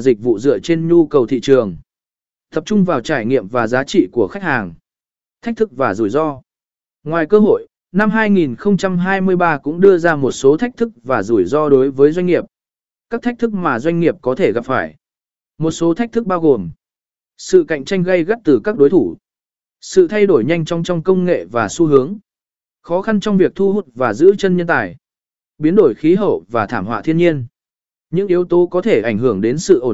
dịch vụ dựa trên nhu cầu thị trường. Tập trung vào trải nghiệm và giá trị của khách hàng. Thách thức và rủi ro. Ngoài cơ hội, năm 2023 cũng đưa ra một số thách thức và rủi ro đối với doanh nghiệp. Các thách thức mà doanh nghiệp có thể gặp phải. Một số thách thức bao gồm sự cạnh tranh gay gắt từ các đối thủ, sự thay đổi nhanh chóng trong công nghệ và xu hướng, khó khăn trong việc thu hút và giữ chân nhân tài, biến đổi khí hậu và thảm họa thiên nhiên. Những yếu tố có thể ảnh hưởng đến sự ổn